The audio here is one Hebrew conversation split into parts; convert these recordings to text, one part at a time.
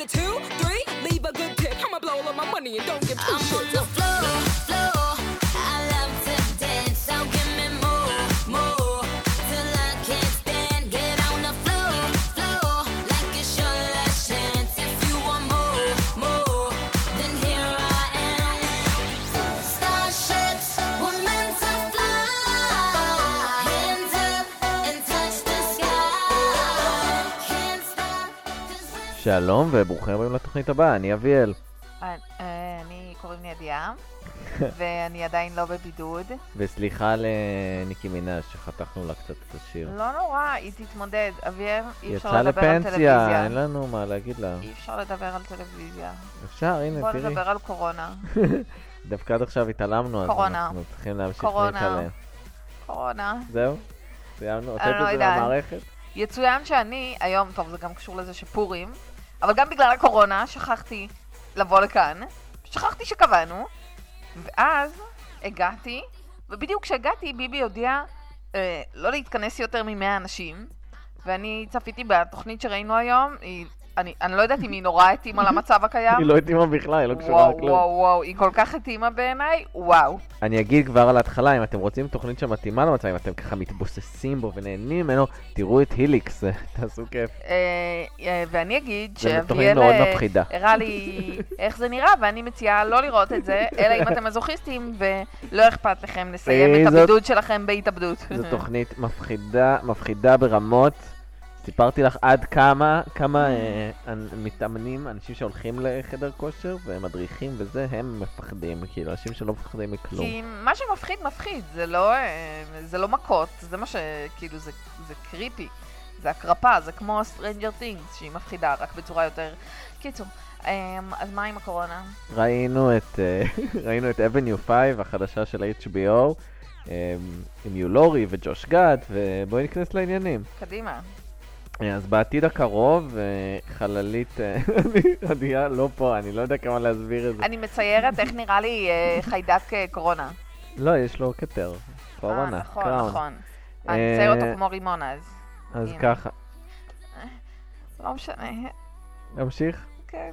Is it two, three? Leave a good tip. I'ma blow all of my money and don't give two shits. שלום וברוכים הבאים לתוכנית הבאה, אני אביאל. אה, אה, אני, קוראים לי עדיה, ואני עדיין לא בבידוד. וסליחה לניקי מנאז' שחתכנו לה קצת את השיר. לא נורא, היא תתמודד. אביב, אי אפשר יצאה לדבר על לפנסיה, טלוויזיה. אין לנו מה להגיד לה. אי אפשר לדבר על טלוויזיה. אפשר, הנה, בוא תראי. נדבר על קורונה. דווקא עד עכשיו התעלמנו, אז קורונה. אנחנו צריכים להמשיך. להתעלם. קורונה. זהו? סיימנו? הוצאת אני לא את זה יודעת. מהמערכת? יצוין שאני, היום, טוב, זה גם קשור לזה שפורים, אבל גם בגלל הקורונה שכחתי לבוא לכאן, שכחתי שקבענו, ואז הגעתי, ובדיוק כשהגעתי ביבי הודיע אה, לא להתכנס יותר מ-100 אנשים, ואני צפיתי בתוכנית שראינו היום, היא, אני, אני לא יודעת אם היא נורא התאימה למצב הקיים. היא לא התאימה בכלל, היא לא קשורה וואו, לכלום. וואו, וואו, היא כל כך התאימה בעיניי, וואו. אני אגיד כבר על ההתחלה, אם אתם רוצים תוכנית שמתאימה למצב, אם אתם ככה מתבוססים בו ונהנים ממנו, תראו את היליקס, תעשו כיף. אה, אה, ואני אגיד שאביאל אה. הראה לי איך זה נראה, ואני מציעה לא לראות את זה, אלא אם אתם מזוכיסטים ולא אכפת לכם לסיים את הבידוד שלכם בהתאבדות. זו תוכנית מפחידה, מפחידה ברמות. סיפרתי לך עד כמה, כמה אה, מתאמנים, אנשים שהולכים לחדר כושר ומדריכים וזה, הם מפחדים, כאילו, אנשים שלא מפחדים מכלום. כי מה שמפחיד, מפחיד, זה לא, אה, זה לא מכות, זה מה ש... כאילו, זה, זה קריפי, זה הקרפה, זה כמו Stranger Things, שהיא מפחידה, רק בצורה יותר... קיצור, אה, אז מה עם הקורונה? ראינו את, אה, ראינו את Avenue 5, החדשה של HBO, אה, עם יולורי וג'וש גאד, ובואי ניכנס לעניינים. קדימה. אה, אז בעתיד הקרוב, אה, חללית, אה, עדייה לא פה, אני לא יודע כמה להסביר את זה. אני מציירת איך נראה לי אה, חיידק אה, קורונה. לא, יש לו כתר, אה, קורונה, נכון, קראון. נכון. אה, אני אצייר אותו כמו רימון אז. אז. ככה, לא משנה, נמשיך. כן.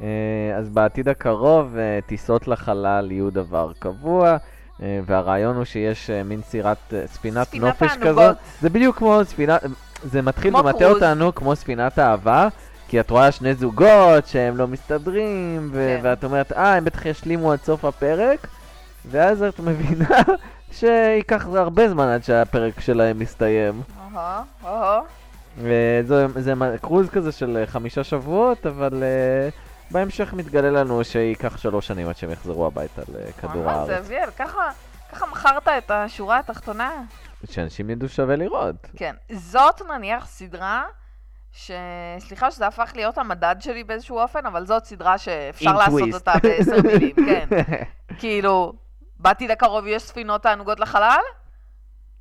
אה, אז בעתיד הקרוב אה, טיסות לחלל יהיו דבר קבוע, אה, והרעיון הוא שיש אה, מין סירת, אה, ספינת ספינת נופש. כזאת. זה בדיוק כמו ספינת, זה מתחיל ומטה. אותנו כמו ספינת אהבה, כי את רואה שני זוגות שהם לא מסתדרים, ו- כן. ואת אומרת, אה, הם בטח ישלימו עד סוף הפרק, ואז את מבינה שייקח הרבה זמן עד שהפרק שלהם אוהו. וזה זה מ- קרוז כזה של אה, חמישה שבועות, אבל אה, בהמשך מתגלה לנו שייקח שלוש שנים עד שהם יחזרו הביתה לכדור וואלה, זה הארץ. אביאל, ככה ככה מכרת את השורה התחתונה. שאנשים ידעו שווה לראות. כן. זאת נניח סדרה, ש... סליחה שזה הפך להיות המדד שלי באיזשהו אופן, אבל זאת סדרה שאפשר לעשות טוויסט. אותה בעשר מילים, כן. כאילו, באתי לקרוב, יש ספינות תענוגות לחלל,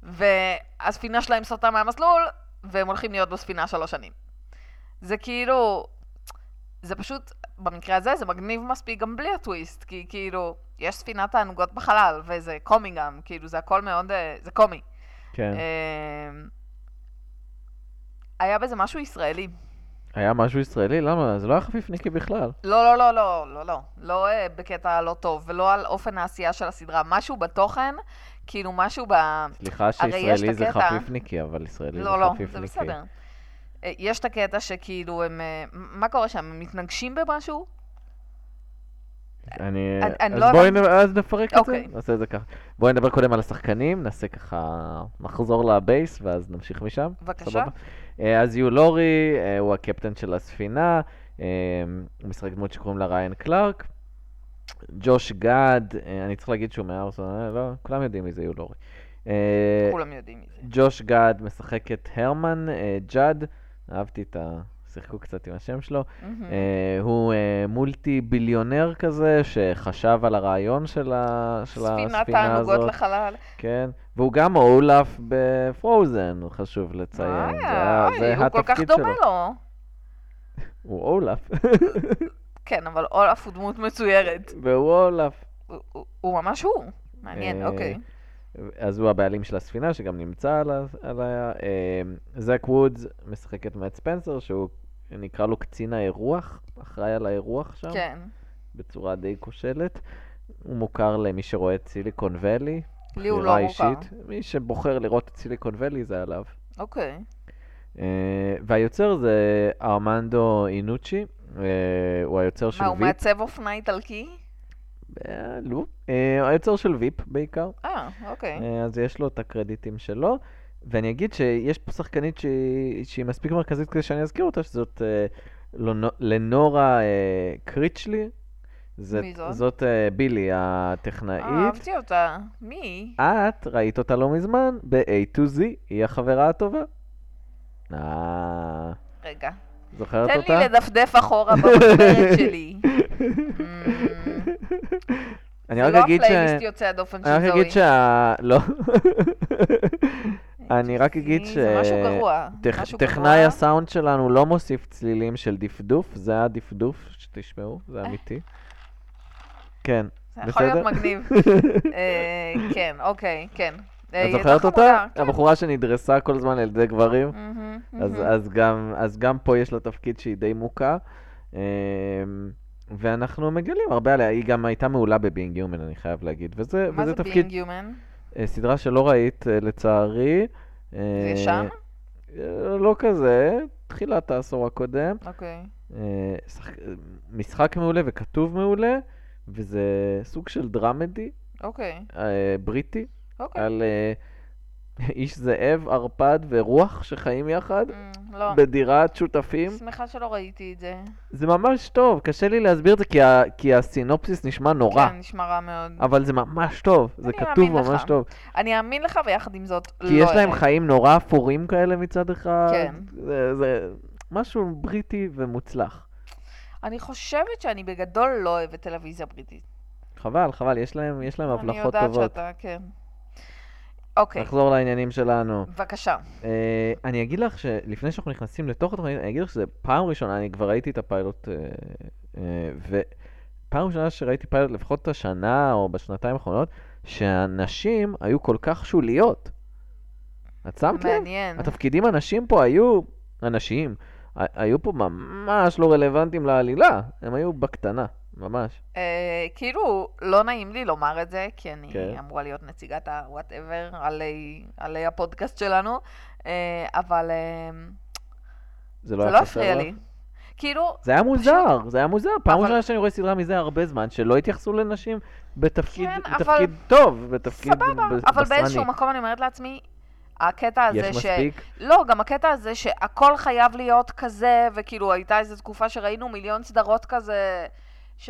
והספינה שלהם סוטה מהמסלול, והם הולכים להיות בספינה שלוש שנים. זה כאילו, זה פשוט, במקרה הזה זה מגניב מספיק גם בלי הטוויסט, כי כאילו, יש ספינת תענוגות בחלל, וזה קומי גם, כאילו, זה הכל מאוד, אה, זה קומי. כן. אה, היה בזה משהו ישראלי. היה משהו ישראלי? למה? זה לא היה חפיפניקי בכלל. לא, לא, לא, לא, לא, לא. לא אה, בקטע לא טוב, ולא על אופן העשייה של הסדרה. משהו בתוכן, כאילו משהו ב... סליחה שישראלי זה הקטע- חפיפניקי, אבל ישראלי זה לא, לא, חפיפניקי. זה בסדר. אה, יש את הקטע שכאילו הם... אה, מה קורה שם? הם מתנגשים במשהו? אני... אני- אז לא בואי. נ- אז נפרק את זה, אוקיי. נעשה את זה ככה. בואי נדבר קודם על השחקנים, נעשה ככה, נחזור לבייס ואז נמשיך משם. בבקשה. אה, אז יו לורי, אה, הוא הקפטן של הספינה, אה, הוא משחק דמות שקוראים לה ריין קלארק. ג'וש גאד, אה, אני צריך להגיד שהוא מהארסון, אה, לא, כולם יודעים מי זה יו לורי. אה, כולם יודעים מי זה. ג'וש גאד משחק את הרמן אה, ג'אד, אהבתי את ה... שיחקו קצת עם השם שלו. מהמם. אה, הוא אה, מולטי ביליונר כזה, שחשב על הרעיון של, ה... של ספינת הספינה הזאת. לחלל. כן, והוא גם אולף בפרוזן, חשוב לציין. זה, היה- אוי, זה הוא כל כך דומה שלו. לו. הוא אולף, כן, אבל אולף הוא דמות מצוירת. והוא אולף. הוא- הוא- הוא ממש הוא. מעניין, אה, אוקיי. אז הוא הבעלים של הספינה, שגם נמצא על ה... על ה... אה, זק וודס משחק את מאט ספנסר, שהוא נקרא לו קצין האירוח, אחראי על האירוח שם, כן. בצורה די כושלת. הוא מוכר למי שרואה את סיליקון ואלי. לי הוא לא מוכר. אישית. מי שבוחר לראות את סיליקון ואלי זה עליו. אוקיי. אה, והיוצר זה ארמנדו אינוצ'י, אה, הוא היוצר של מה, הוא ויפ. מעצב אופנה איטלקי? אה, לא. היוצר של ויפ בעיקר. אה, אוקיי. אז יש לו את הקרדיטים שלו. ואני אגיד שיש פה שחקנית שהיא, שהיא מספיק מרכזית כדי שאני אזכיר אותה, שזאת אה, לונו- לנורה אה, קריצ'לי. זאת, מי זאת? זאת אה, בילי אה, הטכנאית. אהבתי אותה. מי? את ראית אותה לא מזמן ב-A to Z, היא החברה הטובה. אה, רגע. זוכרת תן אותה? לי לדפדף אחורה במחברת שלי. אני זה רק לא אגיד ש... הפלייליסט יוצא הדופן אני רק של אגיד זוהי. שה... לא. אני רק אגיד ש... זה משהו גרוע. טכ- משהו טכנאי גרוע. הסאונד שלנו לא מוסיף צלילים של דפדוף, זה היה דפדוף, שתשמעו, זה אמיתי. כן, זה יכול להיות בסדר? מגניב. אה, כן, אוקיי, כן. אה, את זוכרת אותה? כן. הבחורה שנדרסה כל הזמן על ידי גברים? אז, מהמם. אז, גם, פה יש לה תפקיד שהיא די מוכה. ואנחנו מגלים הרבה עליה, היא גם הייתה מעולה בבינג יומן, אני חייב להגיד. וזה, מה וזה זה תפקיד, being human? אה, סדרה שלא ראית אה, לצערי. זה ישן? לא כזה, תחילת העשור הקודם. אוקיי. אה, שח... משחק מעולה וכתוב מעולה, וזה סוג של דרמדי אוקיי. אה, בריטי, אוקיי. על אה, איש זאב, ערפד ורוח שחיים יחד Mm, לא. בדירת שותפים. שמחה שלא ראיתי את זה. זה ממש טוב, קשה לי להסביר את זה כי, ה... כי הסינופסיס נשמע נורא, כן, נשמע רע מאוד. אבל זה ממש טוב, זה אני כתוב מאמין לך. ממש טוב. אני אאמין לך, ויחד עם זאת, לא כי יש להם אראה. חיים נורא אפורים כאלה מצד אחד. כן. זה, זה משהו בריטי ומוצלח. אני חושבת שאני בגדול לא אוהבת טלוויזיה בריטית. חבל, חבל, יש להם, יש להם אני הבלחות יודעת טובות. שאתה, כן. אוקיי, נחזור לעניינים שלנו. בבקשה. אה, אני אגיד לך שלפני שאנחנו נכנסים לתוך התוכנית, אני אגיד לך שזה פעם ראשונה, אני כבר ראיתי את הפיילוט, אה, אה, ופעם ראשונה שראיתי פיילוט, לפחות השנה או בשנתיים האחרונות, שהנשים היו כל כך שוליות. את שמת לב? מעניין. התפקידים הנשים פה היו, הנשים, היו פה ממש לא רלוונטיים לעלילה, הם היו בקטנה, ממש. אה, כאילו, לא נעים לי לומר את זה, כי אני כן. אמורה להיות נציגת ה-whatever עלי, עלי הפודקאסט שלנו, אה, אבל אה, זה לא חסר הפריע לך? לי. כאילו, זה היה מוזר, זה היה מוזר. פעם אבל- ראשונה שאני רואה סדרה מזה הרבה זמן, שלא התייחסו לנשים בתפקיד, כן, אבל- בתפקיד טוב, בתפקיד סבבה, ב- אבל בשרני. באיזשהו מקום אני אומרת לעצמי, הקטע הזה יש ש... מספיק? לא, גם הקטע הזה שהכל חייב להיות כזה, וכאילו הייתה איזו תקופה שראינו מיליון סדרות כזה, ש...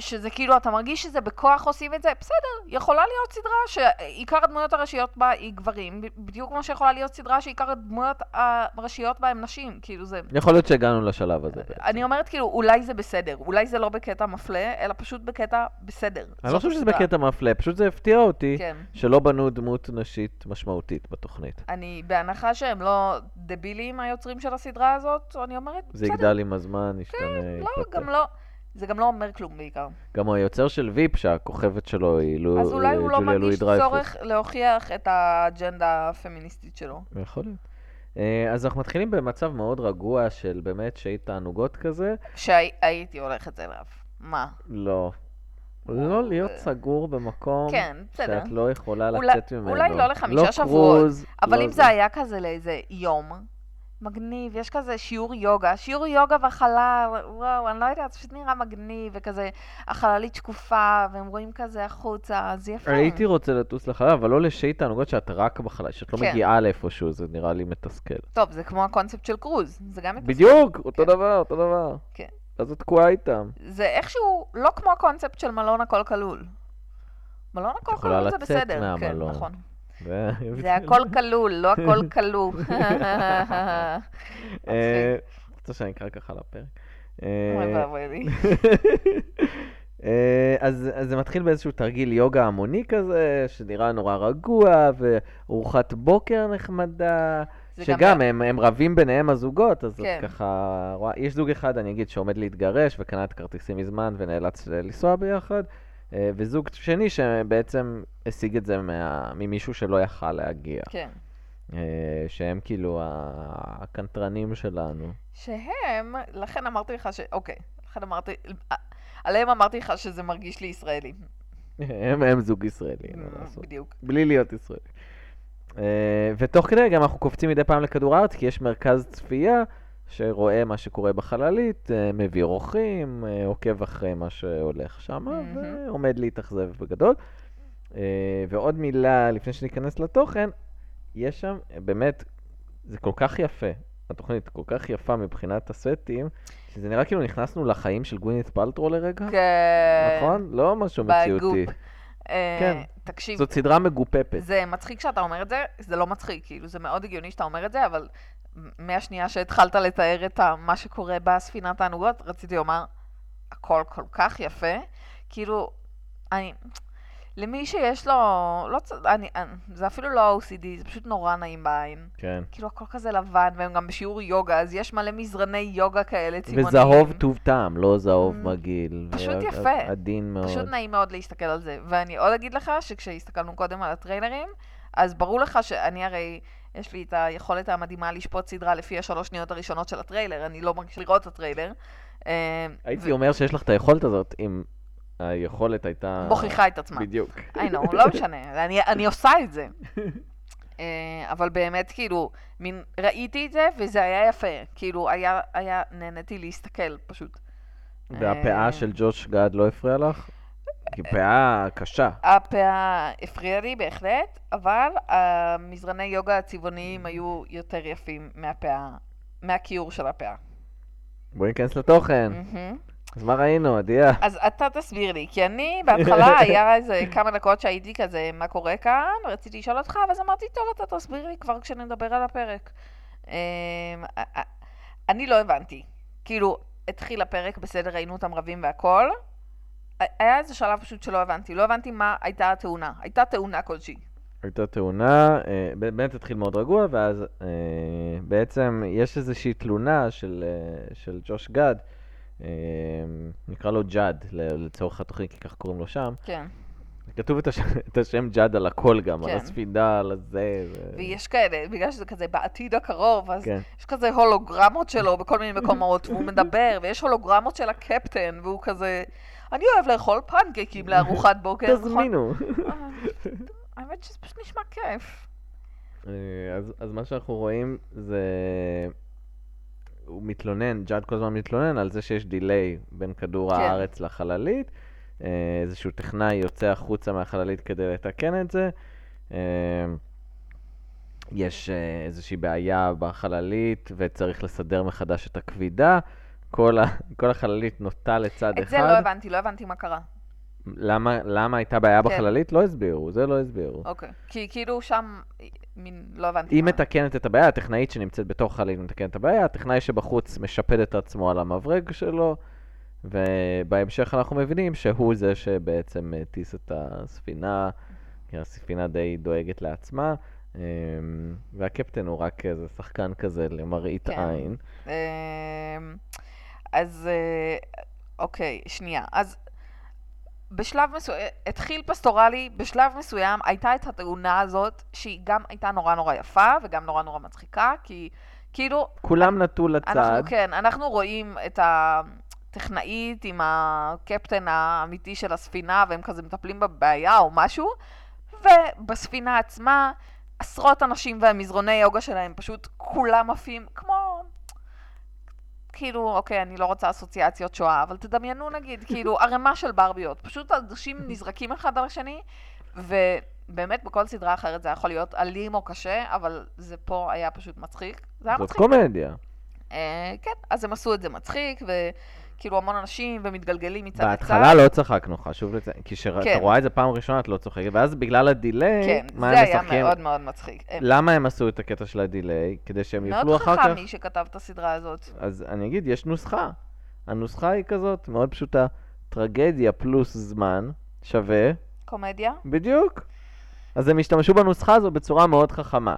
שזה כאילו, אתה מרגיש שזה בכוח עושים את זה, בסדר, יכולה להיות סדרה שעיקר הדמויות הראשיות בה היא גברים, בדיוק כמו שיכולה להיות סדרה שעיקר הדמויות הראשיות בה הם נשים, כאילו זה... יכול להיות שהגענו לשלב הזה בעצם. אני אומרת כאילו, אולי זה בסדר, אולי זה לא בקטע מפלה, אלא פשוט בקטע בסדר. אני לא חושב שזה. בקטע מפלה, פשוט זה הפתיע אותי כן. שלא בנו דמות נשית משמעותית בתוכנית. אני, בהנחה שהם לא דבילים היוצרים של הסדרה הזאת, אני אומרת, זה בסדר, יגדל עם הזמן, ישתנה, לא, יתפתח. גם לא, זה גם לא אומר כלום בעיקר. גם היוצר של ויפ, שהכוכבת שלו היא לו- אז אולי הוא לא מרגיש. צורך להוכיח את האג'נדה הפמיניסטית שלו. יכול להיות. אה, אז אנחנו מתחילים במצב מאוד רגוע של באמת שהי תענוגות כזה. שהייתי הולכת אליו. מה? לא. לא להיות סגור במקום כן, בסדר. שאת לא יכולה אולי- לצאת ממנו. אולי לא לחמישה שבועות, קרוז, אבל לא אם זה היה כזה לאיזה יום, מגניב, יש כזה שיעור יוגה, שיעור יוגה בחלל, וואו, אני לא יודעת, זה פשוט נראה מגניב, וכזה, החללית שקופה, והם רואים כזה החוצה, אז יפה. הייתי רוצה לטוס לחלל, אבל לא לשי תענוגות שאת רק בחלל, שאת לא כן. מגיעה לאיפשהו, זה נראה לי מתסכל. טוב, זה כמו הקונספט של קרוז, זה גם מתסכל. בדיוק, אותו כן. דבר, אותו דבר. כן. אז את תקועה איתם. זה איכשהו לא כמו הקונספט של מלון הכל כלול. מלון הכל יכולה כלול זה לצאת בסדר. מהמלון. כן, נכון. זה- הכל כלול, לא הכל כלוא. אה, רוצה שאני אקרא ככה לפרק? אה, אוי ואבוי לי. אה, אז, אז זה מתחיל באיזשהו תרגיל יוגה המוני כזה, שנראה נורא רגוע, וארוחת בוקר נחמדה, שגם גם- הם, הם רבים ביניהם הזוגות, אז כן. את ככה רואה, יש זוג אחד, אני אגיד, שעומד להתגרש וקנה את הכרטיסים מזמן ונאלץ לנסוע ביחד, אה, וזוג שני שבעצם השיג את זה מה, ממישהו שלא יכל להגיע. כן. אה, שהם כאילו הקנטרנים שלנו. שהם, לכן אמרתי לך ש... אוקיי, לכן אמרתי... עליהם אמרתי לך שזה מרגיש לי ישראלי. הם, הם זוג ישראלי, אין מה לעשות. בדיוק. בלי להיות ישראלי. אה, ותוך כדי גם אנחנו קופצים מדי פעם לכדור הארץ, כי יש מרכז צפייה שרואה מה שקורה בחללית, אה, מביא אורחים, אה, עוקב אחרי מה שהולך שם, מהמם. ועומד להתאכזב בגדול. אה, ועוד מילה, לפני שניכנס לתוכן, יש שם, באמת, זה כל כך יפה, התוכנית כל כך יפה מבחינת הסטים, שזה נראה כאילו נכנסנו לחיים של גווינית פלטרו לרגע, כן. נכון? לא משהו. מציאותי. כן. תקשיב, זאת סדרה מגופפת. זה מצחיק שאתה אומר את זה, זה לא מצחיק, כאילו, זה מאוד הגיוני שאתה אומר את זה, אבל מהשנייה שהתחלת לתאר את מה שקורה בספינת הענוגות, רציתי לומר, הכל כל כך יפה, כאילו, אני... למי שיש לו, לא צ... אני, אני, זה אפילו לא OCD, זה פשוט נורא נעים בעין. כן. כאילו, הכל כזה לבן, והם גם בשיעור יוגה, אז יש מלא מזרני יוגה כאלה צבעוניים. וזהוב טוב טעם, לא זהוב Mm, מגעיל. פשוט ו- יפה. עדין מאוד. פשוט נעים מאוד להסתכל על זה. ואני עוד אגיד לך שכשהסתכלנו קודם על הטריילרים, אז ברור לך שאני הרי, יש לי את היכולת המדהימה לשפוט סדרה לפי השלוש שניות הראשונות של הטריילר, אני לא מרגיש לראות את הטריילר. אה, הייתי אומר שיש לך את היכולת הזאת, אם היכולת הייתה... מוכיחה את עצמה. בדיוק. I know, לא משנה, אני, אני עושה את זה. אה, אבל באמת, כאילו, מין, ראיתי את זה, וזה היה יפה. כאילו, היה, היה, נהניתי להסתכל, פשוט. אה, והפאה של ג'וש גד לא הפריע לך? כי פאה קשה. הפאה הפריעה לי בהחלט, אבל המזרני יוגה הצבעוניים היו יותר יפים מהפאה, מהכיור של הפאה. בואי ניכנס לתוכן. אז מה ראינו, עדיה? אז אתה תסביר לי, כי אני בהתחלה היה איזה כמה דקות שהייתי כזה, מה קורה כאן? רציתי לשאול אותך, ואז אמרתי, טוב, אתה תסביר לי כבר כשנדבר על הפרק. אמ, אני לא הבנתי. כאילו, התחיל הפרק, בסדר, ראינו אותם רבים והכל. היה איזה שלב פשוט שלא הבנתי. לא הבנתי מה הייתה התאונה. הייתה תאונה כלשהי. הייתה תאונה, אה, באמת התחיל מאוד רגוע, ואז אה, בעצם יש איזושהי תלונה של, אה, של ג'וש גד, אה, נקרא לו ג'אד לצורך התוכנית, כי ככה קוראים לו שם. כן. כתוב את השם, את השם ג'אד על הכל גם, על כן. הספינה, על הזה. ו- ויש כאלה, בגלל שזה כזה בעתיד הקרוב, אז כן. יש כזה הולוגרמות שלו בכל מיני מקומות, והוא מדבר, ויש הולוגרמות של הקפטן, והוא כזה, אני אוהב לאכול פנקקים לארוחת בוקר, נכון? תזמינו. אה, האמת שזה פשוט נשמע כיף. אה, אז, מה שאנחנו רואים זה... הוא מתלונן, ג'אד כל הזמן מתלונן על זה שיש דיליי בין כדור כן. הארץ לחללית. אה, איזשהו טכנאי יוצא החוצה מהחללית כדי לתקן את זה. יש איזושהי בעיה בחללית וצריך לסדר מחדש את הכבידה. כל, ה, כל החללית נוטה לצד את אחד. זה לא הבנתי, לא הבנתי מה קרה. למה, למה הייתה בעיה כן. בחללית? לא הסבירו, זה לא הסבירו. אוקיי. כי כאילו שם, מין, לא הבנתי היא מה. מתקנת את הבעיה, הטכנאית שנמצאת בתוך החללית מתקנת את הבעיה, הטכנאי שבחוץ משפד את עצמו על המברג שלו, ובהמשך אנחנו מבינים שהוא זה שבעצם הטיס את הספינה, כי הספינה די דואגת לעצמה, אמ, והקפטן הוא רק איזה שחקן כזה למראית כן. עין. אז אה, אוקיי, שנייה. אז בשלב מסוים, התחיל פסטורלי, בשלב מסוים הייתה את התאונה הזאת, שהיא גם הייתה נורא נורא יפה וגם נורא נורא מצחיקה, כי כאילו, כולם נטו לצד, אנחנו, כן, אנחנו רואים את הטכנאית עם הקפטן האמיתי של הספינה, והם כזה מטפלים בבעיה או משהו, ובספינה עצמה, עשרות אנשים והמזרוני יוגה שלהם פשוט כולם עפים, כמו... כאילו, אוקיי, אני לא רוצה אסוציאציות שואה, אבל תדמיינו נגיד, כאילו, ערימה של ברביות. פשוט אנשים נזרקים אחד על השני, ובאמת בכל סדרה אחרת זה יכול להיות אלים או קשה, אבל זה פה היה פשוט מצחיק. זה היה זאת מצחיק. קומדיה. אה, כן, אז הם עשו את זה מצחיק, וכאילו המון אנשים ומתגלגלים מצד לצד. בהתחלה לא צחקנו, חשוב לציין, כי כשאתה כן. רואה את זה פעם ראשונה את לא צוחקת, ואז בגלל delay, כן, מה זה הם היה משחקים? מאוד מאוד מצחיק. למה הם עשו את הקטע של ה delay? כדי שהם יוכלו מאוד אחר כך... חכם מי שכתב את הסדרה הזאת. אז אני אגיד, יש נוסחה. הנוסחה היא כזאת, מאוד פשוטה. טרגדיה פלוס זמן שווה, קומדיה? בדיוק. אז הם השתמשו בנוסחה הזו בצורה מאוד חכמה.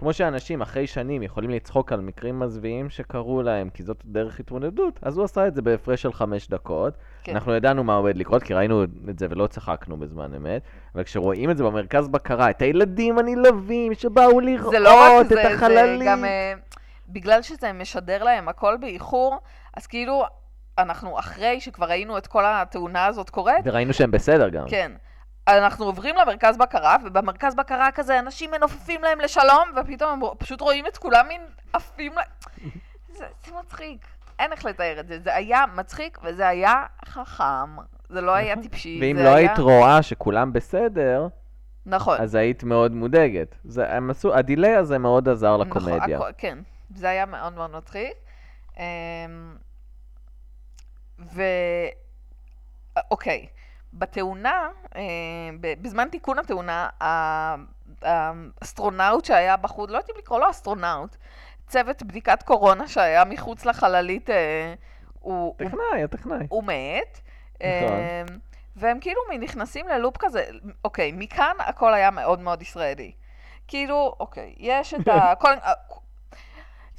כמו שאנשים אחרי שנים יכולים לצחוק על מקרים מזוויעים שקרו להם, כי זאת דרך התמודדות, אז הוא עשה את זה בהפרש של חמש דקות. כן. אנחנו ידענו מה עומד לקרות, כי ראינו את זה ולא צחקנו בזמן אמת, אבל כשרואים את זה במרכז בקרה, את הילדים הנלהבים שבאו לראות זה לא את זה, זה החללים. גם... אה, בגלל שזה משדר להם הכל באיחור, אז כאילו, אנחנו אחרי שכבר ראינו את כל התאונה הזאת קורית, וראינו שהם בסדר גם. כן. אנחנו עוברים למרכז בקרה, ובמרכז בקרה כזה אנשים מנופפים להם לשלום, ופתאום הם פשוט רואים את כולם מין עפים ל... זה, זה מצחיק. אין איך לתאר את זה. זה היה מצחיק וזה היה חכם. זה לא היה טיפשי. ואם לא היה... היית רואה שכולם בסדר, נכון. אז היית מאוד מודאגת. זה, הם עשו, הדיליי הזה מאוד עזר לקומדיה. נכון, הכ- כן, זה היה מאוד מאוד מצחיק. אמ, ו... אוקיי, בתאונה, אה, בזמן תיקון התאונה, האסטרונאוט שהיה בחוץ, לא יודעת אם לקרוא לו אסטרונאוט, צוות בדיקת קורונה שהיה מחוץ לחללית, אה, הוא, טכנאי, הטכנאי. הוא מת. נכון. אמ, והם כאילו נכנסים ללופ כזה, אוקיי, מכאן הכל היה מאוד מאוד ישראלי. כאילו, אוקיי, יש את ה... כל...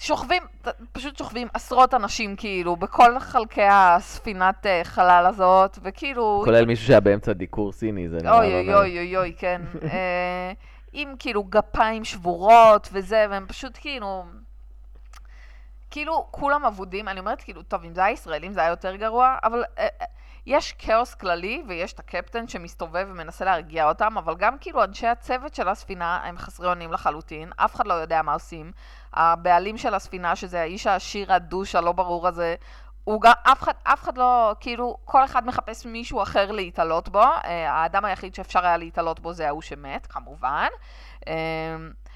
שוכבים, פשוט שוכבים עשרות אנשים כאילו, בכל חלקי הספינת אה, חלל הזאת, וכאילו... כולל מישהו שהיה באמצע דיקור סיני, זה נראה אוי לא אוי נעים. אוי אוי אוי, כן. אה, עם כאילו גפיים שבורות וזה, והם פשוט כאילו... כאילו, כולם אבודים, אני אומרת כאילו, טוב, אם זה היה ישראלים זה היה יותר גרוע, אבל אה, אה, יש כאוס כללי, ויש את הקפטן שמסתובב ומנסה להרגיע אותם, אבל גם כאילו אנשי הצוות של הספינה הם חסרי אונים לחלוטין, אף אחד לא יודע מה עושים. הבעלים של הספינה, שזה האיש העשיר הדוש הלא ברור הזה, הוא גם, אף אחד, אף אחד לא, כאילו, כל אחד מחפש מישהו אחר להתעלות בו. אה, האדם היחיד שאפשר היה להתעלות בו זה ההוא שמת, כמובן. אה,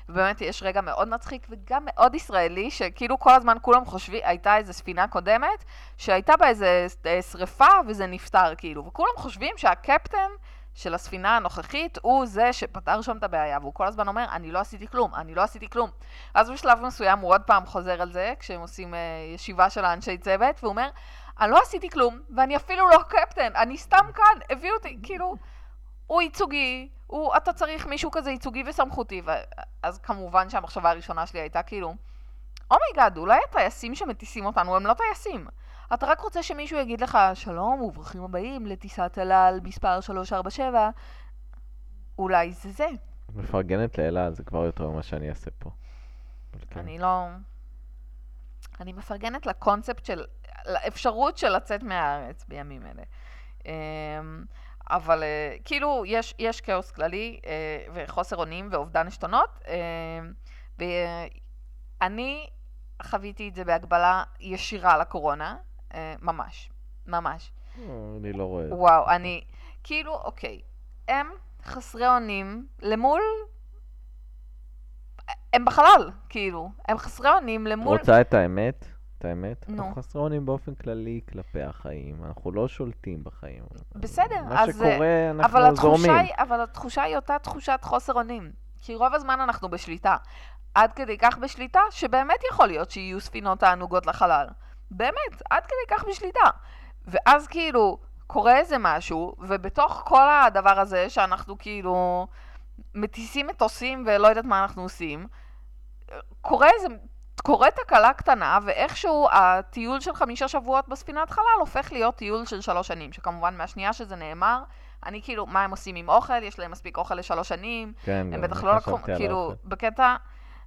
ובאמת יש רגע מאוד מצחיק וגם מאוד ישראלי, שכאילו כל הזמן כולם חושבים, הייתה איזו ספינה קודמת, שהייתה בה איזה אה, שריפה וזה נפתר, כאילו. וכולם חושבים שהקפטן של הספינה הנוכחית הוא זה שפתר שם את הבעיה, והוא כל הזמן אומר, אני לא עשיתי כלום, אני לא עשיתי כלום. אז בשלב מסוים הוא עוד פעם חוזר על זה, כשהם עושים אה, ישיבה של האנשי צוות, והוא אומר, אני לא עשיתי כלום, ואני אפילו לא קפטן, אני סתם כאן, הביאו אותי, כאילו, הוא ייצוגי, הוא, אתה צריך מישהו כזה ייצוגי וסמכותי, ואז כמובן שהמחשבה הראשונה שלי הייתה כאילו, oh my god, אולי הטייסים שמטיסים אותנו הם לא טייסים. אתה רק רוצה שמישהו יגיד לך, שלום וברוכים הבאים לטיסת אל מספר 347, אולי זה זה. את מפרגנת לאלה, זה כבר יותר ממה שאני אעשה פה. כן. אני לא... אני מפרגנת לקונספט של... לאפשרות של לצאת מהארץ בימים אלה. אבל אה, כאילו, יש, יש כאוס כללי אה, וחוסר אונים ואובדן עשתונות, אמ, ואני חוויתי את זה בהגבלה ישירה לקורונה, אה, ממש, ממש. אני לא רואה. וואו, אני, כאילו, אוקיי, הם חסרי אונים למול... הם בחלל, כאילו. הם חסרי אונים למול... רוצה את האמת? את האמת? נו. אנחנו חסרי אונים באופן כללי כלפי החיים. אנחנו לא שולטים בחיים. בסדר, מה אז... שקורה, אבל אנחנו התחושה, זורמים. היא, אבל התחושה היא אותה תחושת חוסר אונים. כי רוב הזמן אנחנו בשליטה. עד כדי כך בשליטה, שבאמת יכול להיות שיהיו ספינות תענוגות לחלל. באמת, עד כדי כך בשליטה. ואז כאילו, קורה איזה משהו, ובתוך כל הדבר הזה, שאנחנו כאילו מטיסים מטוסים ולא יודעת מה אנחנו עושים, קורה איזה... קורית תקלה קטנה, ואיכשהו הטיול של חמישה שבועות בספינת חלל הופך להיות טיול של שלוש שנים, שכמובן מהשנייה שזה נאמר, אני כאילו, מה הם עושים עם אוכל? יש להם מספיק אוכל לשלוש שנים, כן, הם בטח לא לקחו, כאילו, האוכל. בקטע,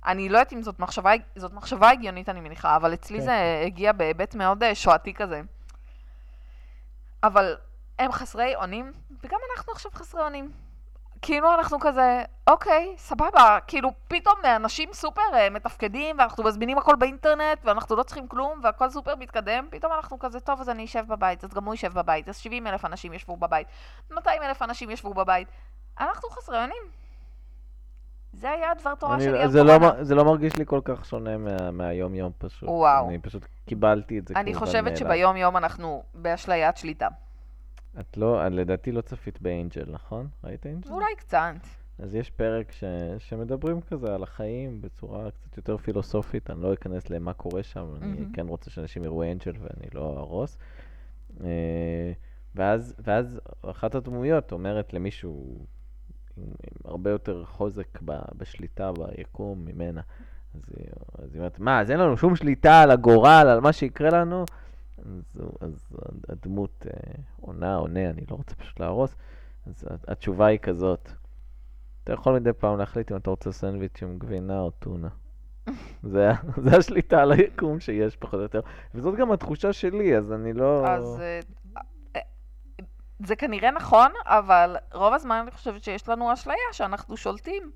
אני לא יודעת אם זאת מחשבה, זאת מחשבה הגיונית אני מניחה, אבל אצלי כן. זה הגיע בהיבט מאוד אה, שואתי כזה. אבל הם חסרי אונים, וגם אנחנו עכשיו חסרי אונים. כאילו אנחנו כזה, אוקיי, סבבה, כאילו פתאום אנשים סופר אה, מתפקדים, ואנחנו מזמינים הכל באינטרנט, ואנחנו לא צריכים כלום, והכל סופר מתקדם, פתאום אנחנו כזה, טוב, אז אני אשב בבית, אז גם הוא יישב בבית, אז 70 אלף אנשים ישבו בבית, 200 אלף אנשים ישבו בבית. אנחנו חסרי אונים. זה היה הדבר תורה אני- שלי על זה לא קורונה. זה לא מרגיש לי כל כך שונה מה- מהיום-יום פשוט. וואו. אני פשוט קיבלתי את זה אני כמובן חושבת מאליו. שביום יום אנחנו באשליית שליטה. את לא, את לדעתי לא צפית באנג'ל, נכון? ראית אנג'ל? אולי קצת. אז יש פרק ש... שמדברים כזה על החיים בצורה קצת יותר פילוסופית, אני לא אכנס למה קורה שם, אני מהמם. כן רוצה שאנשים יראו אנג'ל ואני לא אהרוס. אה, ואז, ואז אחת הדמויות אומרת למישהו עם, עם הרבה יותר חוזק ב, בשליטה ביקום ממנה. אז היא, אז היא אומרת, מה, אז אין לנו שום שליטה על הגורל, על מה שיקרה לנו? אז, אז הדמות אה, עונה, עונה, אני לא רוצה פשוט להרוס. אז התשובה היא כזאת, אתה יכול מדי פעם להחליט אם אתה רוצה סנדוויץ' עם גבינה או טונה. זה, זה השליטה על היקום שיש פחות או יותר. וזאת גם התחושה שלי, אז אני לא... אז אה, אה, זה כנראה נכון, אבל רוב הזמן אני חושבת שיש לנו אשליה שאנחנו שולטים.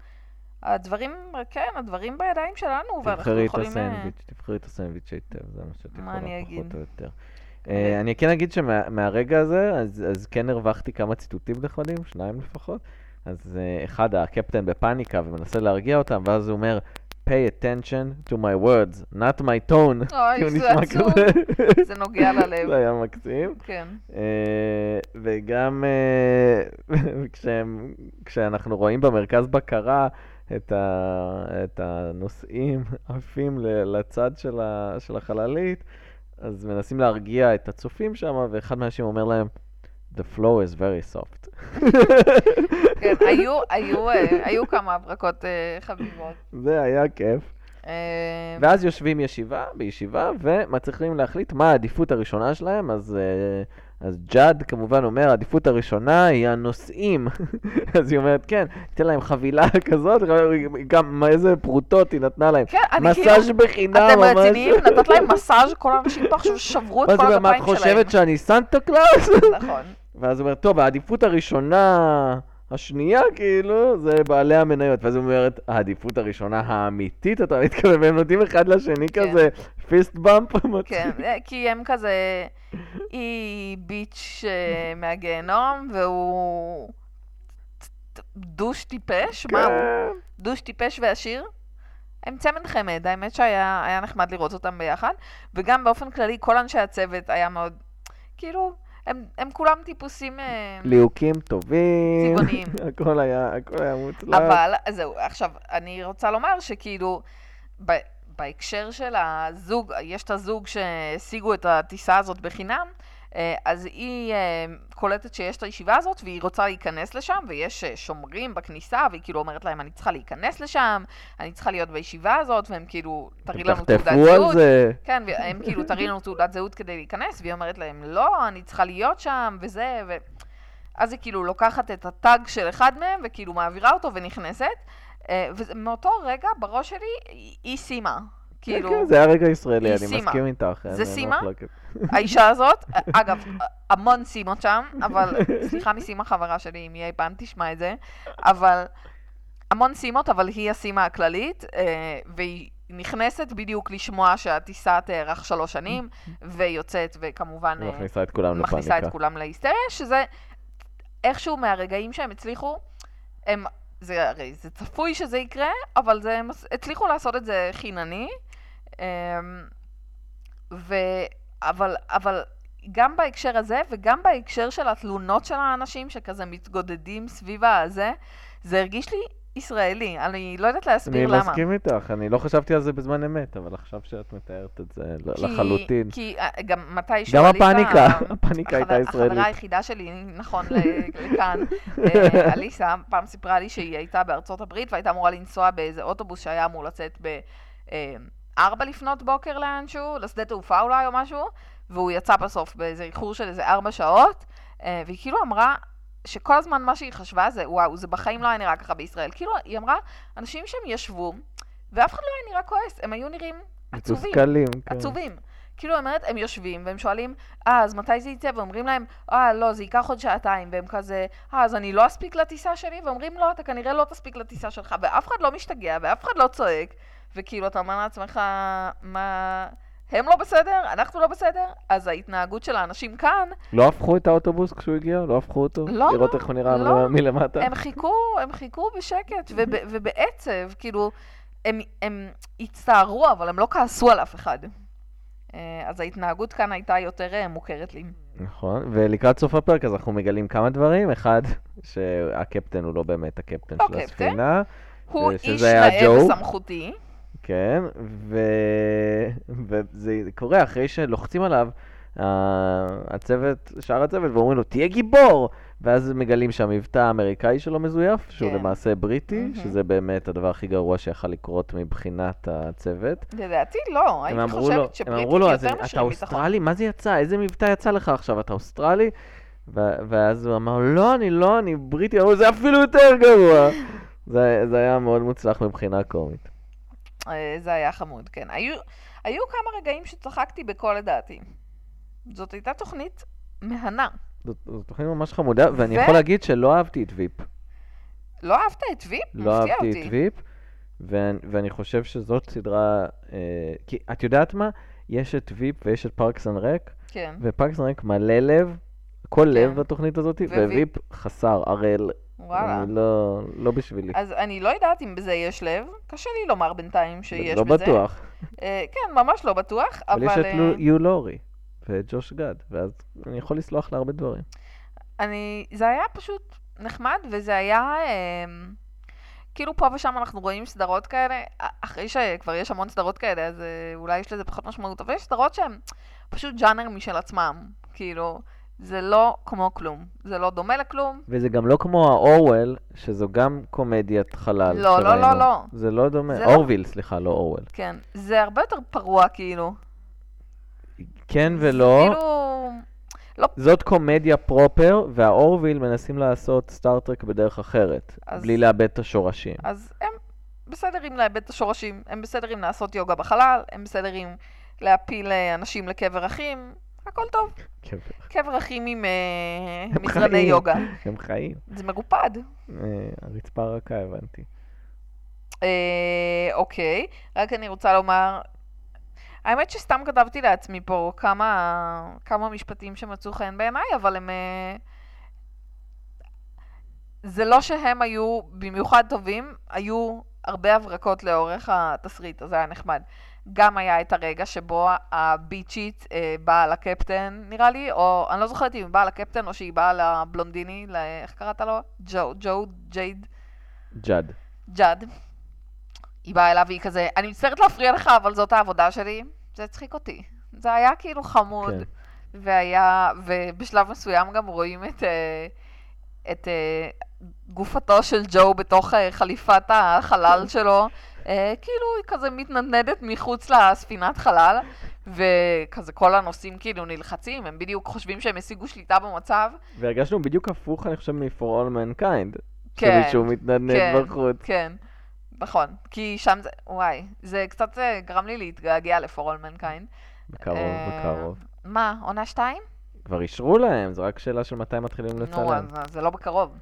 הדברים, כן, הדברים בידיים שלנו, ואנחנו תבחרי את יכולים... אה, הסנדוויץ', תבחרי את הסנדוויץ' היטב, זה מה שאת יכולה? פחות או יותר. אוקיי. אה, אני כן אגיד שמהרגע הזה, אז כן הרווחתי כמה ציטוטים נכונים, שניים לפחות. אז אה, אחד, הקפטן בפאניקה ומנסה להרגיע אותם, ואז הוא אומר, pay attention to my words, not my tone. אוי, זה נשמע עצוב. זה נוגע ללב. זה היה מקסים. כן. וגם כשאנחנו רואים במרכז בקרה את, ה, את הנוסעים עפים לצד של, ה, של החללית, אז מנסים להרגיע את הצופים שם, ואחד מהאנשים אומר להם, The flow is very soft. כן, היו, היו, אה, היו כמה הברקות אה, חביבות. זה היה כיף. אה, ואז יושבים ישיבה, בישיבה, ומצליחים להחליט מה העדיפות הראשונה שלהם, אז, אה, אז ג'אד כמובן אומר, העדיפות הראשונה היא הנוסעים. אז היא אומרת, כן, ניתן להם חבילה כזאת, גם איזה פרוטות היא נתנה להם. כן, אני כאילו... מסאז' בחינם, אתם ממש. רציניים? נתת להם מסאז', כל האנשים פה עכשיו שברו את כל הוא אומר, מה את הגפיים שלהם. חושבת שאני סנטה קלאוס? נכון. ואז הוא אומר, טוב, העדיפות הראשונה, השנייה, כאילו, זה בעלי המניות. ואז הוא אומרת, העדיפות הראשונה האמיתית, אתה מתכוון, והם נותנים אחד לשני כן. כזה fist bump. כן, אה, כי הם כזה... היא bitch אה, מהגיהנום, והוא... douche טיפש? מה הוא? כן. douche טיפש ועשיר? הם צמד חמד, האמת שהיה היה נחמד לראות אותם ביחד, וגם באופן כללי כל אנשי הצוות היה מאוד, כאילו, הם, הם כולם טיפוסים, אה, ליהוקים טובים. צבעוניים. הכל היה, הכל היה מוצלח. אבל, זהו, עכשיו, אני רוצה לומר שכאילו, ב, בהקשר של הזוג, יש את הזוג שהשיגו את הטיסה הזאת בחינם, אה, אז היא אה, קולטת שיש את הישיבה הזאת והיא רוצה להיכנס לשם ויש אה, שומרים בכניסה והיא כאילו אומרת להם אני צריכה להיכנס לשם, אני צריכה להיות בישיבה הזאת והם כאילו תראי לנו תעודת זהות. זה. כן, והם כאילו תראי לנו תעודת זהות כדי להיכנס והיא אומרת להם לא, אני צריכה להיות שם וזה ו... אז היא כאילו לוקחת את הטאג של אחד מהם וכאילו מעבירה אותו ונכנסת אה, ומאותו רגע בראש שלי היא סיימה. כאילו, כן, כן, זה היה רגע ישראלי, אני סימה. מסכים איתך. זה סימה? האישה הזאת, אגב, המון סימות שם, אבל, סליחה מסימה חברה שלי, אם היא אי פעם תשמע את זה, אבל המון סימות, אבל היא הסימה הכללית, אה, והיא נכנסת בדיוק לשמוע שהטיסה תארך שלוש שנים, ויוצאת, וכמובן, אה, מכניסה את כולם מכניסה לפאניקה. את כולם להיסטריה, שזה איכשהו מהרגעים שהם הצליחו, הם, זה הרי זה צפוי שזה יקרה, אבל זה, הצליחו לעשות את זה חינני. אמ, ו... אבל, אבל גם בהקשר הזה, וגם בהקשר של התלונות של האנשים שכזה מתגודדים סביב הזה, זה הרגיש לי ישראלי. אני לא יודעת אני להסביר למה. מסכים איתך, אני לא חשבתי על זה בזמן אמת, אבל עכשיו שאת מתארת את זה כי- לחלוטין. כי אה, גם מתישהו גם עליסה- הפאניקה, הפאניקה הייתה ישראלית. החברה היחידה שלי, נכון, לכאן, אה, אליסה, פעם סיפרה לי שהיא הייתה בארצות הברית והייתה אמורה לנסוע באיזה אוטובוס שהיה אמור לצאת בארבע לפנות בוקר לאנשהו, לשדה תעופה אולי או משהו, והוא יצא בסוף באיזה איחור של איזה ארבע שעות, אה, והיא כאילו אמרה שכל הזמן מה שהיא חשבה זה, וואו, זה בחיים לא היה נראה ככה בישראל. כאילו, היא אמרה, אנשים שהם ישבו, ואף אחד לא היה נראה כועס, הם היו נראים עצובים. מתוסכלים, כן. עצובים. כאילו, אומרת, הם יושבים והם שואלים, אה, אז מתי זה יצא? ואומרים להם, אה, לא, זה ייקח עוד שעתיים. והם כזה, אה, אז אני לא אספיק לטיסה שלי? ואומרים, לא, אתה כנראה לא תספיק לטיסה שלך. ואף אחד לא משתגע, ואף אחד לא צועק. וכאילו, אתה אומר לעצמך, מה... הם לא בסדר? אנחנו לא בסדר? אז ההתנהגות של האנשים כאן, לא הפכו את האוטובוס כשהוא הגיע? לא הפכו אותו? לא, לראות איך הוא נראה לא. מלמטה? הם חיכו, הם חיכו בשקט וב, ובעצב, כאילו, הם, הם הצטערו, אבל הם לא כעסו על אף אחד. אה, אז ההתנהגות כאן הייתה יותר אה, מוכרת לי. נכון, ולקראת סוף הפרק אז אנחנו מגלים כמה דברים. אחד, שהקפטן הוא לא באמת הקפטן לא של קפטן. הספינה. הוא שזה איש נאה. וסמכותי. כן, ו... וזה קורה אחרי שלוחצים עליו הצוות, שאר הצוות, ואומרים לו, תהיה גיבור! ואז מגלים שהמבטא האמריקאי שלו מזויף, שהוא כן. למעשה בריטי, מהמם. שזה באמת הדבר הכי גרוע שיכל לקרות מבחינת הצוות. לדעתי לא, הייתי לו, חושבת הם אמרו לו, שבריטית "אז יותר אתה משרים ביטחון. אוסטרלי? מה זה יצא? איזה מבטא יצא לך עכשיו? אתה אוסטרלי? ו- ואז הוא אמר, לא, אני לא, אני בריטי. אמרו, זה אפילו יותר גרוע. זה, זה היה מאוד מוצלח מבחינה קומית. אה, זה היה חמוד, כן. היו, היו כמה רגעים שצחקתי בכל לדעתי. זאת הייתה תוכנית מהנה. זאת, זאת תוכנית ממש חמודה, ואני ו- יכול להגיד שלא אהבתי את Veep. לא אהבת את Veep? לא אהבתי אותי. את Veep, ואני, ואני חושב שזאת סדרה... אה, כי את יודעת מה? יש את Veep ויש את Parks and Rec, כן, ו Parks and Rec מלא לב, כל לב כן. בתוכנית הזאת, וויפ? חסר, ערל. וואלה. אני לא, לא בשבילי. אז אני לא יודעת אם בזה יש לב, קשה לי לומר בינתיים שיש לא בזה. בטוח. אה, כן, ממש לא בטוח, אבל אבל... יש את אה, יו לורי וג'וש גד, ואז אני יכול לסלוח להרבה דברים. אני, זה היה פשוט נחמד, וזה היה, אה, כאילו פה ושם אנחנו רואים סדרות כאלה, א- אחרי שכבר יש המון סדרות כאלה, אז אה, אולי יש לזה פחות משמעות, אבל יש סדרות שהן פשוט ג'אנר משל עצמם, כאילו, זה לא כמו כלום, זה לא דומה לכלום, וזה גם לא כמו האורוול, שזו גם קומדיית חלל לא, לא, שראינו. לא, לא. זה לא דומה. זה לא- אורוויל, סליחה, לא אורוול. כן, זה הרבה יותר פרוע, כאילו. כן ולא. כאילו, זאת קומדיה proper, והאורוויל מנסים לעשות סטאר-טרק בדרך אחרת, אז- בלי לאבד את השורשים. אז הם בסדר עם לאבד את השורשים, הם בסדר עם לעשות יוגה בחלל, הם בסדר עם להפיל אה, אנשים לקבר אחים, הכל טוב. כן, קבר אחים עם אה, מזרני. יוגה. הם חיים. זה מרופד. אה, הרצפה רכה, הבנתי. אה, אוקיי, רק אני רוצה לומר, האמת שסתם כתבתי לעצמי פה כמה, כמה משפטים שמצאו חן בעיניי, אבל הם... זה לא שהם היו במיוחד טובים, היו הרבה הברקות לאורך התסריט, אז היה נחמד. גם היה את הרגע שבו הביצ'ית אה, באה לקפטן, נראה לי, או אני לא זוכרת אם היא באה לקפטן או שהיא באה לבלונדיני, איך קראת לו? ג'ו, ג'ו, ג'ייד, ג'אד. ג'אד. היא באה אליו והיא כזה, אני מצטערת להפריע לך, אבל זאת העבודה שלי. זה הצחיק אותי. זה היה כאילו חמוד. כן. והיה, ובשלב מסוים גם רואים את, אה, את אה, גופתו של ג'ו בתוך חליפת החלל שלו. אה, כאילו היא כזה מתנדנדת מחוץ לספינת חלל, וכזה כל הנוסעים כאילו נלחצים, הם בדיוק חושבים שהם השיגו שליטה במצב. והרגשנו בדיוק הפוך, אני חושב, מ-For All Mankind. כן, שמישהו מתנדנד כן, בחוץ. כן, נכון. כי שם זה, וואי, זה קצת אה, גרם לי להתגעגע ל-For All Mankind. בקרוב, אה, בקרוב. מה, עונה שתיים? כבר אישרו להם, זו רק שאלה של מתי מתחילים נו, לצלם. אז זה לא בקרוב.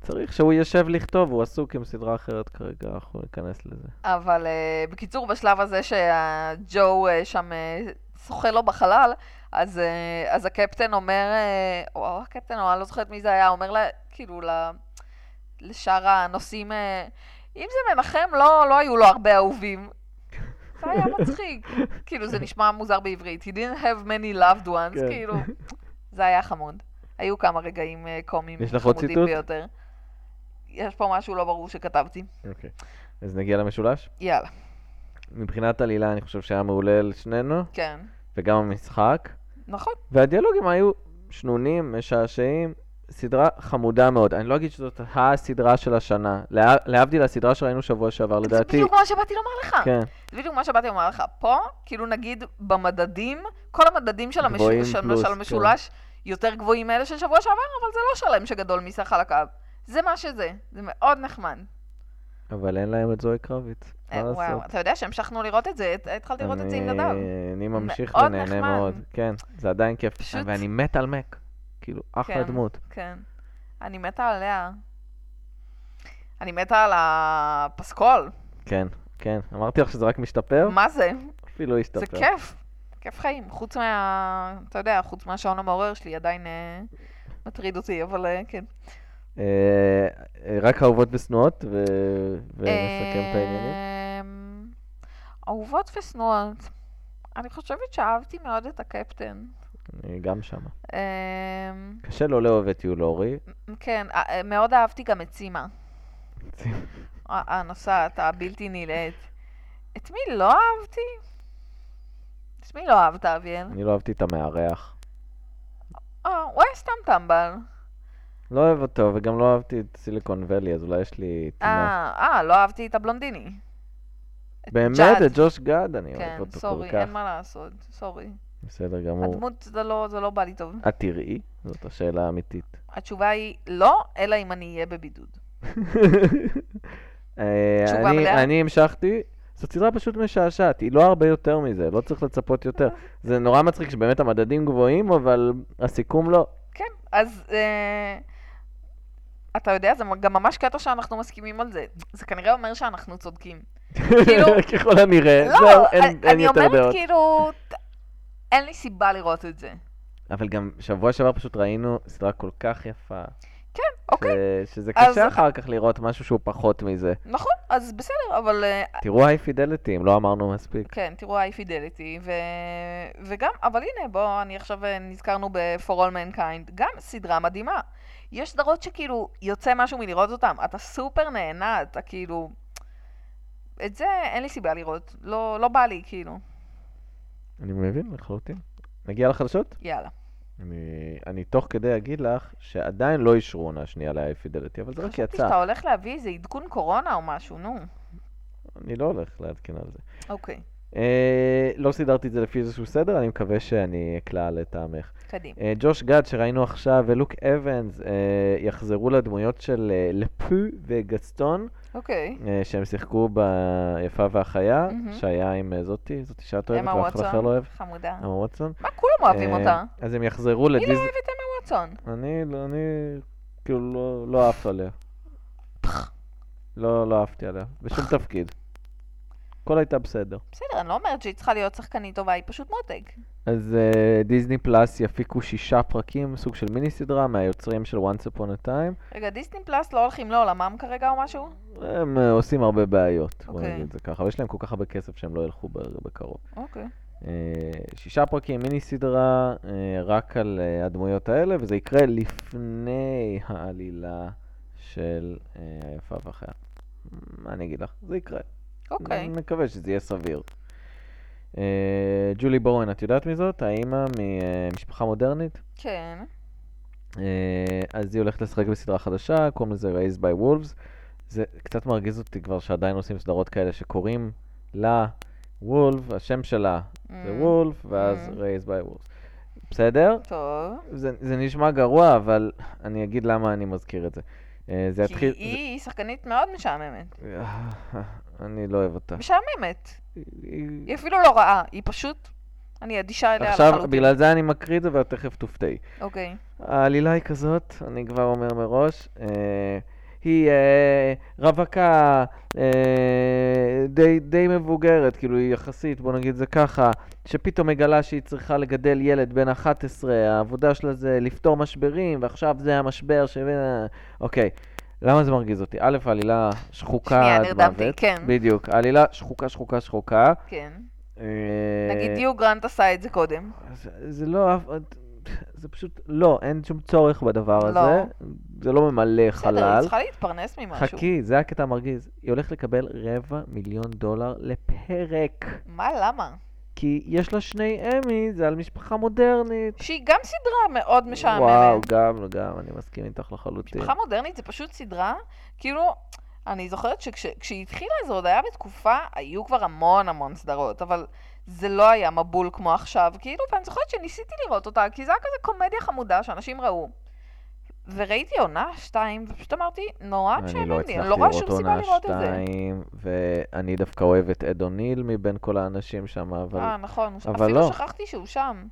צריך שהוא יושב לכתוב, הוא עסוק עם סדרה אחרת כרגע, אנחנו ניכנס לזה. אבל uh, בקיצור, בשלב הזה שהג'ו uh, שם uh, שוחה לו בחלל, אז, uh, אז הקפטן אומר, uh, או הקפטן, או אני לא זוכרת מי זה היה, אומר לה, כאילו, ל, לשאר הנוסעים, uh, אם זה מנחם, לא, לא היו לו הרבה אהובים. זה היה מצחיק. כאילו, זה נשמע מוזר בעברית. He didn't have many loved ones, כן. כאילו, זה היה חמוד. היו כמה רגעים uh, קומיים יש לך עוד חמודים ציטוט? יש פה משהו לא ברור שכתבתי. אוקיי. אז נגיע למשולש? יאללה, מבחינת עלילה אני חושב שהיה מעולה לשנינו, כן. וגם המשחק. נכון. והדיאלוגים היו שנונים, משעשעים, סדרה חמודה מאוד. אני לא אגיד שזאת הסדרה של השנה. לה- להבדיל הסדרה שראינו שבוע שעבר, זה לדעתי. בדיוק מה שבאתי לומר לך. כן, זה בדיוק מה שבאתי לומר לך. פה, כאילו נגיד במדדים, כל המדדים של, המש... של... פלוס, של כן. המשולש יותר גבוהים מאלה של שבוע שעבר, אבל זה לא שלם שגדול מסך על הקו. זה מה שזה. זה מאוד נחמד. אבל אין להם את זוהי קרביץ. אה, וואו? אתה יודע שהמשכנו לראות את זה, הת- התחלתי לראות את זה עם נדב. אני ממשיך ונהנה. מאוד. כן, זה עדיין כיף. ואני מת על מק. כאילו, אחלה כן. דמות. כן. אני מתה עליה. אני מתה על הפסקול. כן, כן. אמרתי לך שזה רק משתפר? מה זה? אפילו השתפר. זה כיף. כיף חיים. חוץ מה... אתה יודע, חוץ מהשעון המעורר שלי עדיין אה, מטריד אותי, אבל אה, כן. אה, אה, רק אהובות ושנואות, ו- ונסכם את העניינים. אמ, אהובות ושנואות. אני חושבת שאהבתי מאוד את הקפטן. גם שמה. אמ, קשה לא לאהוב את יולורי. כן, אה, אה, מאוד אהבתי גם את סימה. הנוסעת הבלתי נלאית. את מי לא אהבתי? את מי לא אהבת, אביאל? אני לא אהבתי את המארח. הוא היה סתם טמבל. לא אוהב אותו, וגם לא אהבתי את סיליקון ואלי, אז אולי יש לי טינה. אה, אה, לא אהבתי את הבלונדיני. באמת, ג'אד. את ג'וש גד, אני אוהב כן, אותו כל סורי, כך. אין מה לעשות, סורי. בסדר גמור. הדמות זה לא, זה לא בא לי טוב. את תראי? זאת השאלה האמיתית. התשובה היא לא, אלא אם אני אהיה בבידוד. אה, תשובה מלאה? אני המשכתי, זאת סדרה פשוט משעשעת, היא לא הרבה יותר מזה, לא צריך לצפות יותר. זה נורא מצחיק שבאמת המדדים גבוהים, אבל הסיכום לא. כן, אז אה, אתה יודע, זה גם ממש קטע שאנחנו מסכימים על זה. זה כנראה אומר שאנחנו צודקים. כאילו- ככל הנראה, לא, זהו, אין- אני- אין אני יותר אומרת דעות. כאילו, ת- אין לי סיבה לראות את זה. אבל גם שבוע שעבר פשוט ראינו סדרה כל כך יפה. כן, אוקיי. ש- שזה אז- קשה אחר כך לראות משהו שהוא פחות מזה. נכון, אז בסדר, אבל אה, תראו היי פידליטי, אם לא אמרנו מספיק. כן, תראו היי פידליטי, ו... וגם, אבל הנה, בואו, אני עכשיו אה, נזכרנו ב-For All Mankind, גם סדרה מדהימה. יש סדרות שכאילו יוצא משהו מלראות אותם, אתה סופר נהנה, אתה כאילו... את זה אין לי סיבה לראות, לא, לא בא לי, כאילו. אני מבין לחלוטין. נגיע לחדשות? יאללה. אני, אני תוך כדי אגיד לך שעדיין לא אישרו עונה שנייה להיי פידליטי, אבל זה רק חשבתי יצא. שאתה הולך להביא איזה עדכון קורונה או משהו, נו. אני לא הולך לעדכן על זה. אוקיי, אה, לא סידרתי את זה לפי איזשהו סדר, אני מקווה שאני אקלע לטעמך. קדימה. אה, ג'וש גד שראינו עכשיו ולוק אבנס אה, יחזרו לדמויות של אה, לפו וגסטון, אוקיי. אה, שהם שיחקו ביפה והחיה, מהמם. שהיה עם אה, זאתי, זאתי שאת אוהבת אמה ואף אחד אחר לא אוהב. חמודה. אמה ווטסון. מה, כולם אוהבים אה, אותה. אז הם יחזרו מי לא. אוהב את אמה ווטסון? אני, לא- אני, כאילו, לא, לא עליה. לא, לא עפתי עליה, בשום תפקיד. הכל הייתה בסדר. בסדר, אני לא אומרת שהיא צריכה להיות שחקנית טובה, היא פשוט מותג. אז uh, דיסני פלאס יפיקו שישה פרקים, סוג של מיני סדרה, מהיוצרים של once upon a time. רגע, דיסני פלאס לא הולכים לעולמם כרגע או משהו? הם uh, עושים הרבה בעיות, בוא אוקיי. נגיד את זה ככה, אבל יש להם כל כך הרבה כסף שהם לא ילכו בקרוב. אוקיי. Uh, שישה פרקים, מיני סדרה, uh, רק על uh, הדמויות האלה, וזה יקרה לפני העלילה של היפה והחיה. מה אני אגיד לך? זה יקרה. אוקיי. נקווה שזה יהיה סביר. אה, ג'ולי בורן, את יודעת מי זאת? האימא ממשפחה מודרנית? כן. אה, אז היא הולכת לשחק בסדרה חדשה, קוראים לזה Raised by Wolves. זה קצת מרגיז אותי כבר שעדיין עושים סדרות כאלה שקוראים לה וולף, השם שלה זה Mm, וולף, ואז Mm. Raised by Wolves. בסדר? טוב. זה, זה נשמע גרוע, אבל אני אגיד למה אני מזכיר את זה. אה, זה כי יתחיל... היא שחקנית מאוד משעממת. אני לא אוהב אותה. משעממת. היא- אפילו לא רעה, היא פשוט... אני אדישה אליה עכשיו, לחלוטין. בגלל זה אני מקריא את זה ואת תכף תופתעי. אוקיי. העלילה היא כזאת, אני כבר אומר מראש, אה, היא אה, רווקה אה, די, די מבוגרת, כאילו היא יחסית, בוא נגיד זה ככה, שפתאום מגלה שהיא צריכה לגדל ילד בן 11, העבודה שלה זה לפתור משברים, ועכשיו זה המשבר ש... אוקיי. למה זה מרגיז אותי? א', העלילה שחוקה שנייה, עד נרדמתי, מוות. כן. בדיוק. העלילה שחוקה, שחוקה, שחוקה. כן. אה, נגיד דיו גרנט עשה את זה קודם. זה, זה לא, אף- זה פשוט, לא, אין שום צורך בדבר לא. הזה. זה לא ממלא בסדר, היא חלל. צריכה להתפרנס ממשהו. חכי, זה הקטע המרגיז. היא הולכת לקבל רבע מיליון דולר לפרק. מה, למה? כי יש לה שני אמי, זה על משפחה מודרנית. שהיא גם סדרה מאוד משעממת. וואו, גם, גם, אני מסכים איתך לחלוטין. משפחה מודרנית זה פשוט סדרה, כאילו, אני זוכרת שכשהיא התחילה זה עוד היה בתקופה, היו כבר המון המון סדרות, אבל זה לא היה מבול כמו עכשיו, כאילו, ואני זוכרת שניסיתי לראות אותה, כי זה היה כזה קומדיה חמודה שאנשים ראו. וראיתי עונה שתיים, ופשוט אמרתי, נורא אני לא משעמם לי, אני הצלחתי לא רואה לראות שום סיבה עונה לראות את זה. שתיים, ואני דווקא אוהב את אד אוניל מבין כל האנשים שם, אבל אה, נכון, אבל אפילו לא. שכחתי שהוא שם.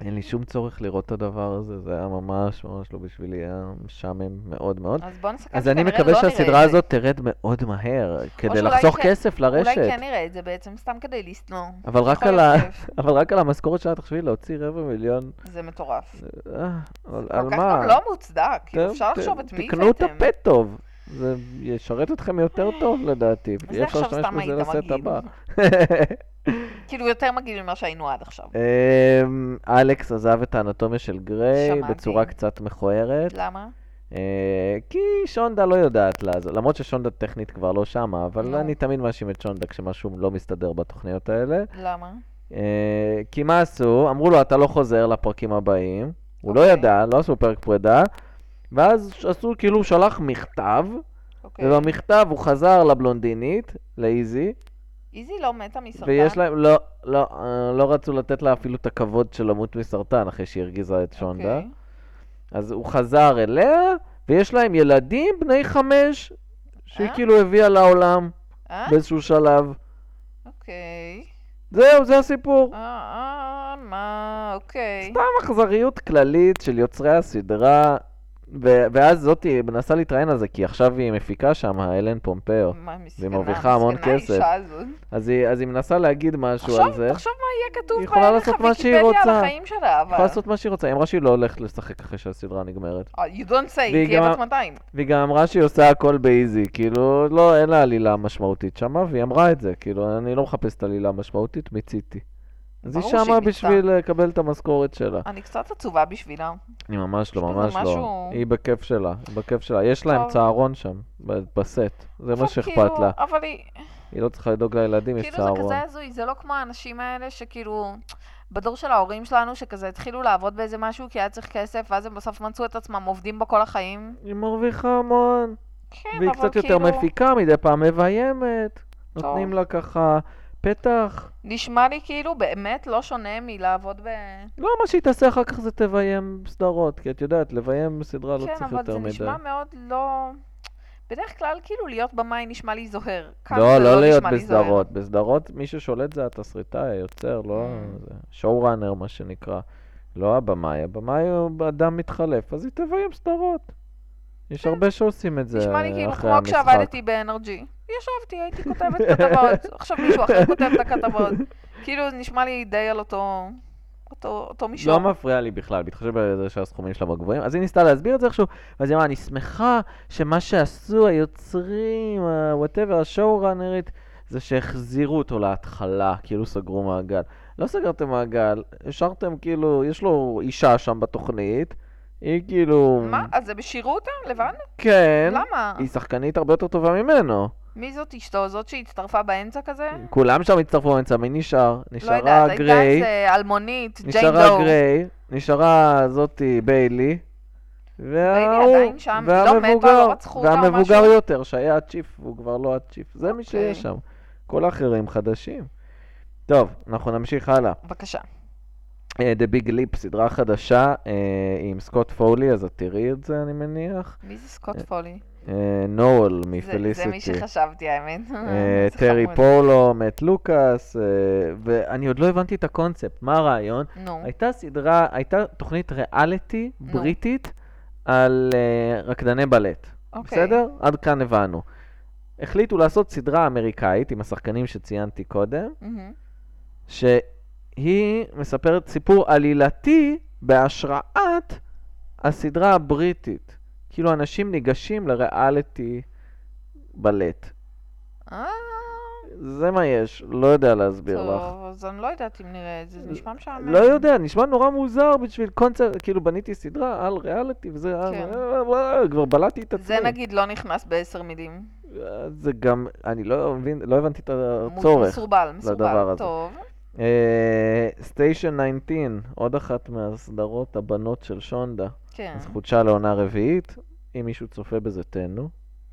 אין לי שום צורך לראות את הדבר הזה, זה היה ממש ממש לא בשבילי, היה משעמם מאוד מאוד. אז בוא נסכם אז אני מקווה לא שהסדרה את זה. הזאת תרד מאוד מהר, כדי לחסוך כן- כסף לרשת. אולי כן נראה את זה בעצם, סתם כדי לשנוא. אבל. אבל רק על המשכורת שלה, תחשבי, להוציא רבע מיליון, זה מטורף. אה, על כל על כך מה? גם לא מוצדק, כאילו ת- אפשר לחשוב את מי תקנו את הבאתם. הפה טוב, זה ישרת אתכם יותר טוב לדעתי, אי אפשר להשתמש בזה לסט. הבא. כאילו יותר מגעיל ממה שהיינו עד עכשיו. אמ, אלכס עזב את האנטומיה של גריי. בצורה קצת מכוערת. למה? אה, כי שונדה לא יודעת לעזור, למרות ששונדה טכנית כבר לא שמה, אבל נו. אני תמיד מאשים את שונדה כשמשהו לא מסתדר בתוכניות האלה. למה? אה, כי מה עשו? אמרו לו, אתה לא חוזר לפרקים הבאים. הוא לא אוקיי. ידע, לא עשו פרק פרידה. ואז עשו כאילו שלח מכתב, אוקיי. ובמכתב הוא חזר לבלונדינית, לאיזי, איזי לא מתה מסרטן? ויש להם, לא, לא, אה, לא רצו לתת לה אפילו את הכבוד של למות מסרטן אחרי שהיא הרגיזה את שונדה. אוקיי. אז הוא חזר אליה, ויש להם ילדים בני חמש, שהיא אה? כאילו הביאה לעולם אה? באיזשהו שלב. אוקיי. זהו, זה הסיפור. אה, אה, מה, אוקיי. סתם אכזריות כללית של יוצרי הסדרה, ו- ואז זאתי מנסה להתראיין על זה, כי עכשיו היא מפיקה שם, אלן פומפאו. מה, מסכנה, מרוויחה המון כסף. אז היא, אז היא מנסה להגיד משהו תחשוב, על זה. תחשוב מה יהיה כתוב היא בערך הוויקיפדיה על. החיים שלה, היא אבל... יכולה לעשות מה שהיא רוצה, היא אמרה שהיא לא הולכת לשחק אחרי שהסדרה נגמרת. אה, You don't say, והיא תהיה גם- בת 200. והיא גם אמרה שהיא עושה הכל באיזי, כאילו, לא, אין לה עלילה משמעותית שמה, והיא אמרה את זה, כאילו, אני לא מחפשת עלילה משמעותית, מיציתי. אז היא שמה. בשביל לקבל את המשכורת שלה. אני קצת עצובה בשבילה. היא ממש לא, ממש לא. היא בכיף שלה, היא בכיף שלה. יש להם. צהרון שם, בסט. זה מה שאכפת כאילו, לה. אבל היא... היא לא צריכה לדאוג לילדים, יש כאילו זה צהרון. כזה הזוי, זה לא כמו האנשים האלה שכאילו... בדור של ההורים שלנו, שכזה התחילו לעבוד באיזה משהו כי היה צריך כסף, ואז הם בסוף מצאו את עצמם עובדים בו כל החיים. היא מרוויחה המון. כן, והיא אבל קצת יותר כאילו... מפיקה, מדי פעם מביימת. נותנים לה ככה פתח. נשמע לי כאילו באמת לא שונה מלעבוד ב... לא, מה שהיא תעשה אחר כך זה תביים סדרות, כי את יודעת, לביים סדרה לא כן, צריך אבל יותר זה מדי. נשמע מאוד לא... בדרך כלל כאילו להיות במאי נשמע לי זוהר. לא, זה לא להיות לי זוהר. בסדרות. בסדרות מי ששולט זה התסריטאי, היוצר, לא... Mm. זה שואו-ראנר, מה שנקרא. לא הבמאי, הבמאי הוא אדם מתחלף, אז היא תביים סדרות. יש הרבה שעושים את זה כן. נשמע לי כאילו אחרי כמו המשחק. כשעבדתי ב-NRG. ישבתי, הייתי כותבת כתבות, עכשיו מישהו אחר כותב את הכתבות. כאילו נשמע לי די על אותו... אותו, אותו מישור. לא מפריע לי בכלל, בהתחשב בזה שהסכומים שלה בגבוהים. אז היא ניסתה להסביר את זה איכשהו, ואז היא אמרה, אני שמחה שמה שעשו היוצרים, וואטאבר, השואו-ראנרית, זה שהחזירו אותו להתחלה, כאילו סגרו מעגל. לא סגרתם מעגל, השארתם כאילו, יש לו אישה שם בתוכנית, היא כאילו... מה? אז הם השאירו אותה לבד? כן. למה? היא שחקנית הרבה יותר טובה ממנו. מי זאת אשתו? זאת שהצטרפה באמצע כזה? כולם שם הצטרפו באמצע, מי נשאר? לא נשארה יודעת, הייתה גריי. איזה אלמונית, ג'יין נשארה דו. גריי, נשארה זאתי ביילי, וההוא, לא והמבוגר, לא והמבוגר משהו? יותר, שהיה הצ'יף, והוא כבר לא הצ'יף, זה מי אוקיי. שיש שם. כל האחרים חדשים. טוב, אנחנו נמשיך הלאה. בבקשה. אה, The Big Leap, סדרה חדשה אה, עם סקוט פולי, אז את תראי את זה, אני מניח. מי זה סקוט פולי? אה, נואל זה- זה מי מפליסיטי. שחשבתי, האמת. טרי. פולו, מת לוקאס, ואני עוד לא הבנתי את הקונספט. מה הרעיון? נו, הייתה סדרה, הייתה תוכנית ריאליטי. בריטית על uh, רקדני בלט. אוקיי. בסדר? עד כאן הבנו. החליטו לעשות סדרה אמריקאית עם השחקנים שציינתי קודם, מהמם. שהיא מספרת סיפור עלילתי בהשראת הסדרה הבריטית. כאילו אנשים ניגשים לריאליטי בלט. אה, זה מה יש, לא יודע להסביר לך. טוב, אז אני לא יודעת אם נראה את זה, זה נשמע משעמם. לא יודע, נשמע נורא מוזר בשביל קונצרט, כאילו בניתי סדרה על ריאליטי וזה, אה, כן. אה, אה, כבר בלעתי את עצמי. זה נגיד לא נכנס בעשר מילים. זה גם, אני לא מבין, לא הבנתי את הצורך. מסורבל, לדבר מסורבל. הזה. טוב. סטיישן 19, עוד אחת מהסדרות הבנות של שונדה. כן. אז חודשה לעונה רביעית, אם מישהו צופה בזה תהנו,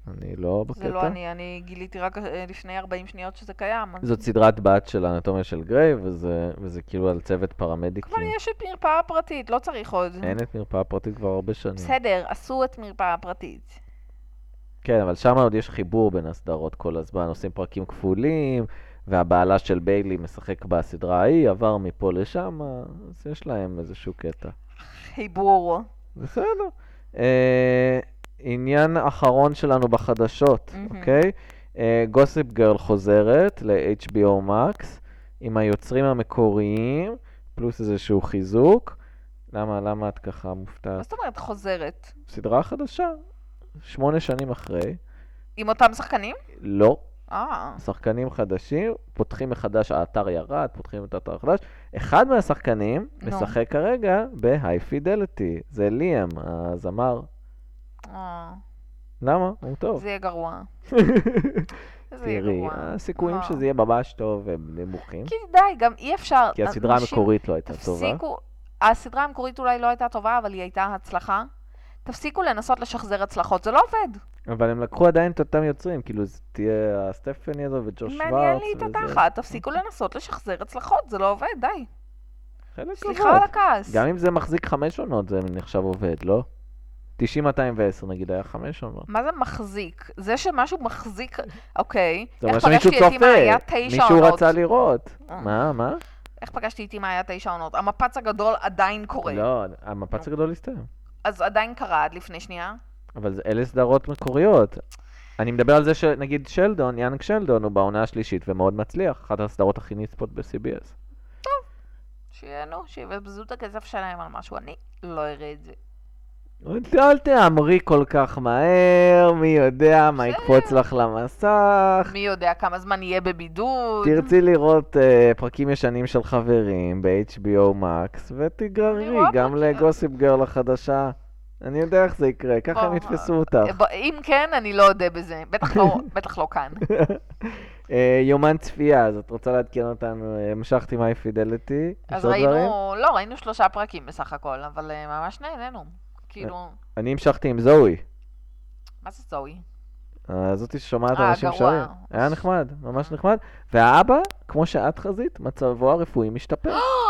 אני לא בקטע. זה לא אני, אני גיליתי רק אה, לפני 40 שניות שזה קיים. זאת סדרת בת של האנטומיה של גריי, וזה, וזה כאילו על צוות פרמדיקים. כבר יש את מרפאה פרטית, לא צריך עוד. אין את מרפאה פרטית כבר הרבה שנים. בסדר, עשו את מרפאה פרטית. כן, אבל שם עוד יש חיבור בין הסדרות כל הזמן, עושים פרקים כפולים, והבעלה של ביילי משחק בסדרה ההיא, עבר מפה לשם, אז יש להם איזשהו קטע. חיבור. בסדר. אה, עניין אחרון שלנו בחדשות, מהמם. אוקיי? גוסיפ גרל חוזרת ל-HBO Max עם היוצרים המקוריים, פלוס איזשהו חיזוק. למה, למה את ככה מופתעת? מה זאת אומרת חוזרת? סדרה חדשה, שמונה שנים אחרי. עם אותם שחקנים? לא, אה, שחקנים חדשים, פותחים מחדש, האתר ירד, פותחים את האתר החדש. אחד מהשחקנים נו. משחק כרגע ב-high fidelity, זה ליאם, הזמר. אה, למה? הוא טוב. זה יהיה גרוע. זה יהיה תראי, גרוע. הסיכויים לא. שזה יהיה ממש טוב הם נמוכים. כי די, גם אי אפשר. כי הסדרה המקורית לא הייתה טובה. הסדרה המקורית אולי לא הייתה טובה, אבל היא הייתה הצלחה. תפסיקו לנסות לשחזר הצלחות, זה לא עובד. אבל הם לקחו עדיין את אותם יוצרים, כאילו זה תהיה הסטפני הזו וג'וש שוורץ. מעניין לי את. התחת, תפסיקו לנסות לשחזר הצלחות, זה לא עובד, די. חלק סליחה עובד. על הכעס. גם אם זה מחזיק חמש עונות זה נחשב עובד, לא? 90-210 נגיד היה חמש עונות. מה זה מחזיק? זה שמשהו מחזיק, אוקיי. זה אומר שמישהו צופה, מישהו? רצה לראות. אה. מה, מה? איך פגשתי את אימא היה תשע עונות? המפץ הגדול עדיין קורה. לא, המפץ הגדול הסתיים. אז עדיין קרה עד לפני שנייה. אבל אלה סדרות מקוריות. אני מדבר על זה שנגיד שלדון, יאנג שלדון, הוא בעונה השלישית ומאוד מצליח, אחת הסדרות הכי נצפות ב-CBS. שיהנו, שיבזבזו את הכסף שלהם על משהו, אני לא אראה את זה. אל תהמרי כל כך מהר, מי יודע מה. יקפוץ לך למסך. מי יודע כמה זמן יהיה בבידוד. תרצי לראות אה, פרקים ישנים של חברים ב-HBO Max, ותגררי גם. לגוסיפ גרל החדשה. אני יודע איך זה יקרה, ככה הם יתפסו אותך. אם כן, אני לא אודה בזה. בטח לא, לא כאן. אה, יומן צפייה, אז את רוצה לעדכן אותנו, אה, המשכתי פידליטי, יש אז? ראינו, לא, ראינו שלושה פרקים בסך הכל, אבל אה, ממש נהנינו. כאילו, אני המשכתי עם זוהי, מה זה זוהי? זאתי ששומעת אנשים. שרים. היה נחמד, ממש נחמד. והאבא, כמו שאת חזית, מצבו הרפואי משתפר.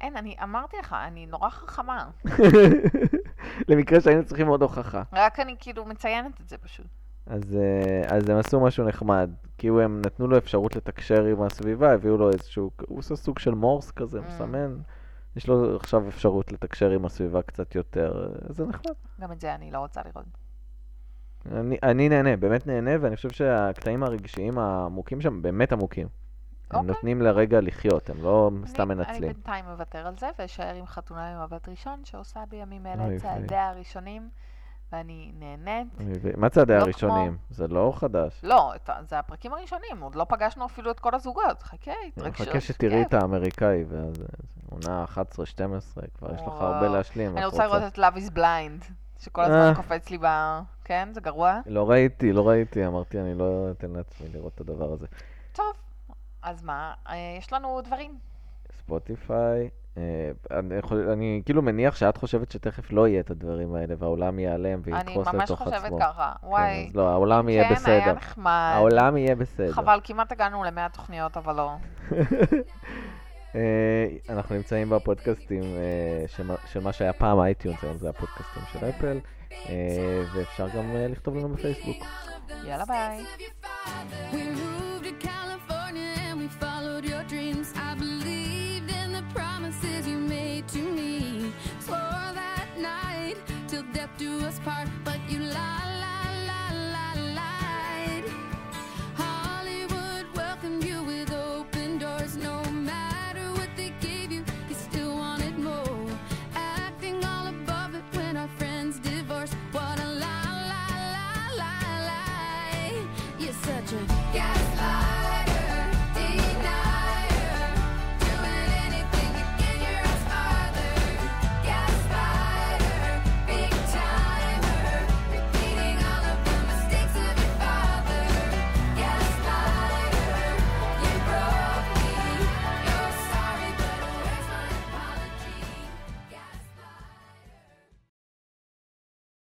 אין, אני אמרתי לך, אני נורא חכמה. למקרה שהיינו צריכים עוד הוכחה. רק אני כאילו מציינת את זה פשוט. אז, אה, אז הם עשו משהו נחמד. כאילו הם נתנו לו אפשרות לתקשר עם הסביבה, הביאו לו איזשהו, הוא עושה סוג של מורס כזה, Mm. מסמן. יש לו עכשיו אפשרות לתקשר עם הסביבה קצת יותר, אה, זה נחמד. גם את זה אני לא רוצה לראות. אני, אני נהנה, באמת נהנה, ואני חושב שהקטעים הרגשיים העמוקים שם באמת עמוקים. הם אוקיי. נותנים לרגע לחיות, הם לא סתם אני- אני מנצלים. בינתיים מוותר על זה, ואשאר עם חתונה עם מבט ראשון, שעושה בימים אלה. את צעדיה הראשונים, ואני נהנית. מה צעדי לא הראשונים? זה לא חדש. לא, זה הפרקים הראשונים, עוד לא פגשנו אפילו את כל הזוגות. חכה, אני התרגשות. מחכה שתראי כיף. את האמריקאי, ואז אה, עונה 11-12, כבר יש לך. הרבה להשלים. אני רוצה לראות את Love is Blind, שכל הזמן אה. קופץ לי ב... כן, זה גרוע? לא ראיתי, לא ראיתי, אמרתי, אני לא אתן לעצמי לראות את הדבר הזה. אז מה, אה, יש לנו דברים. ספוטיפיי, אה, אני, יכול, אני כאילו מניח שאת חושבת שתכף לא יהיה את הדברים האלה, והעולם ייעלם אני ממש לתוך עצמו. חושבת ככה. כן, וואי, אז לא, העולם יהיה כן, היה בסדר. נחמד. העולם יהיה בסדר. חבל, כמעט הגענו למאה תוכניות, אבל לא. אה, אנחנו נמצאים בפודקאסטים שמה- של מה שהיה פעם iTunes, היום זה הפודקאסטים של אפל, ואפשר גם לכתוב לנו בפייסבוק. יאללה ביי. we followed your dreams. I believed in the promises you made to me. Swore that night till death do us part.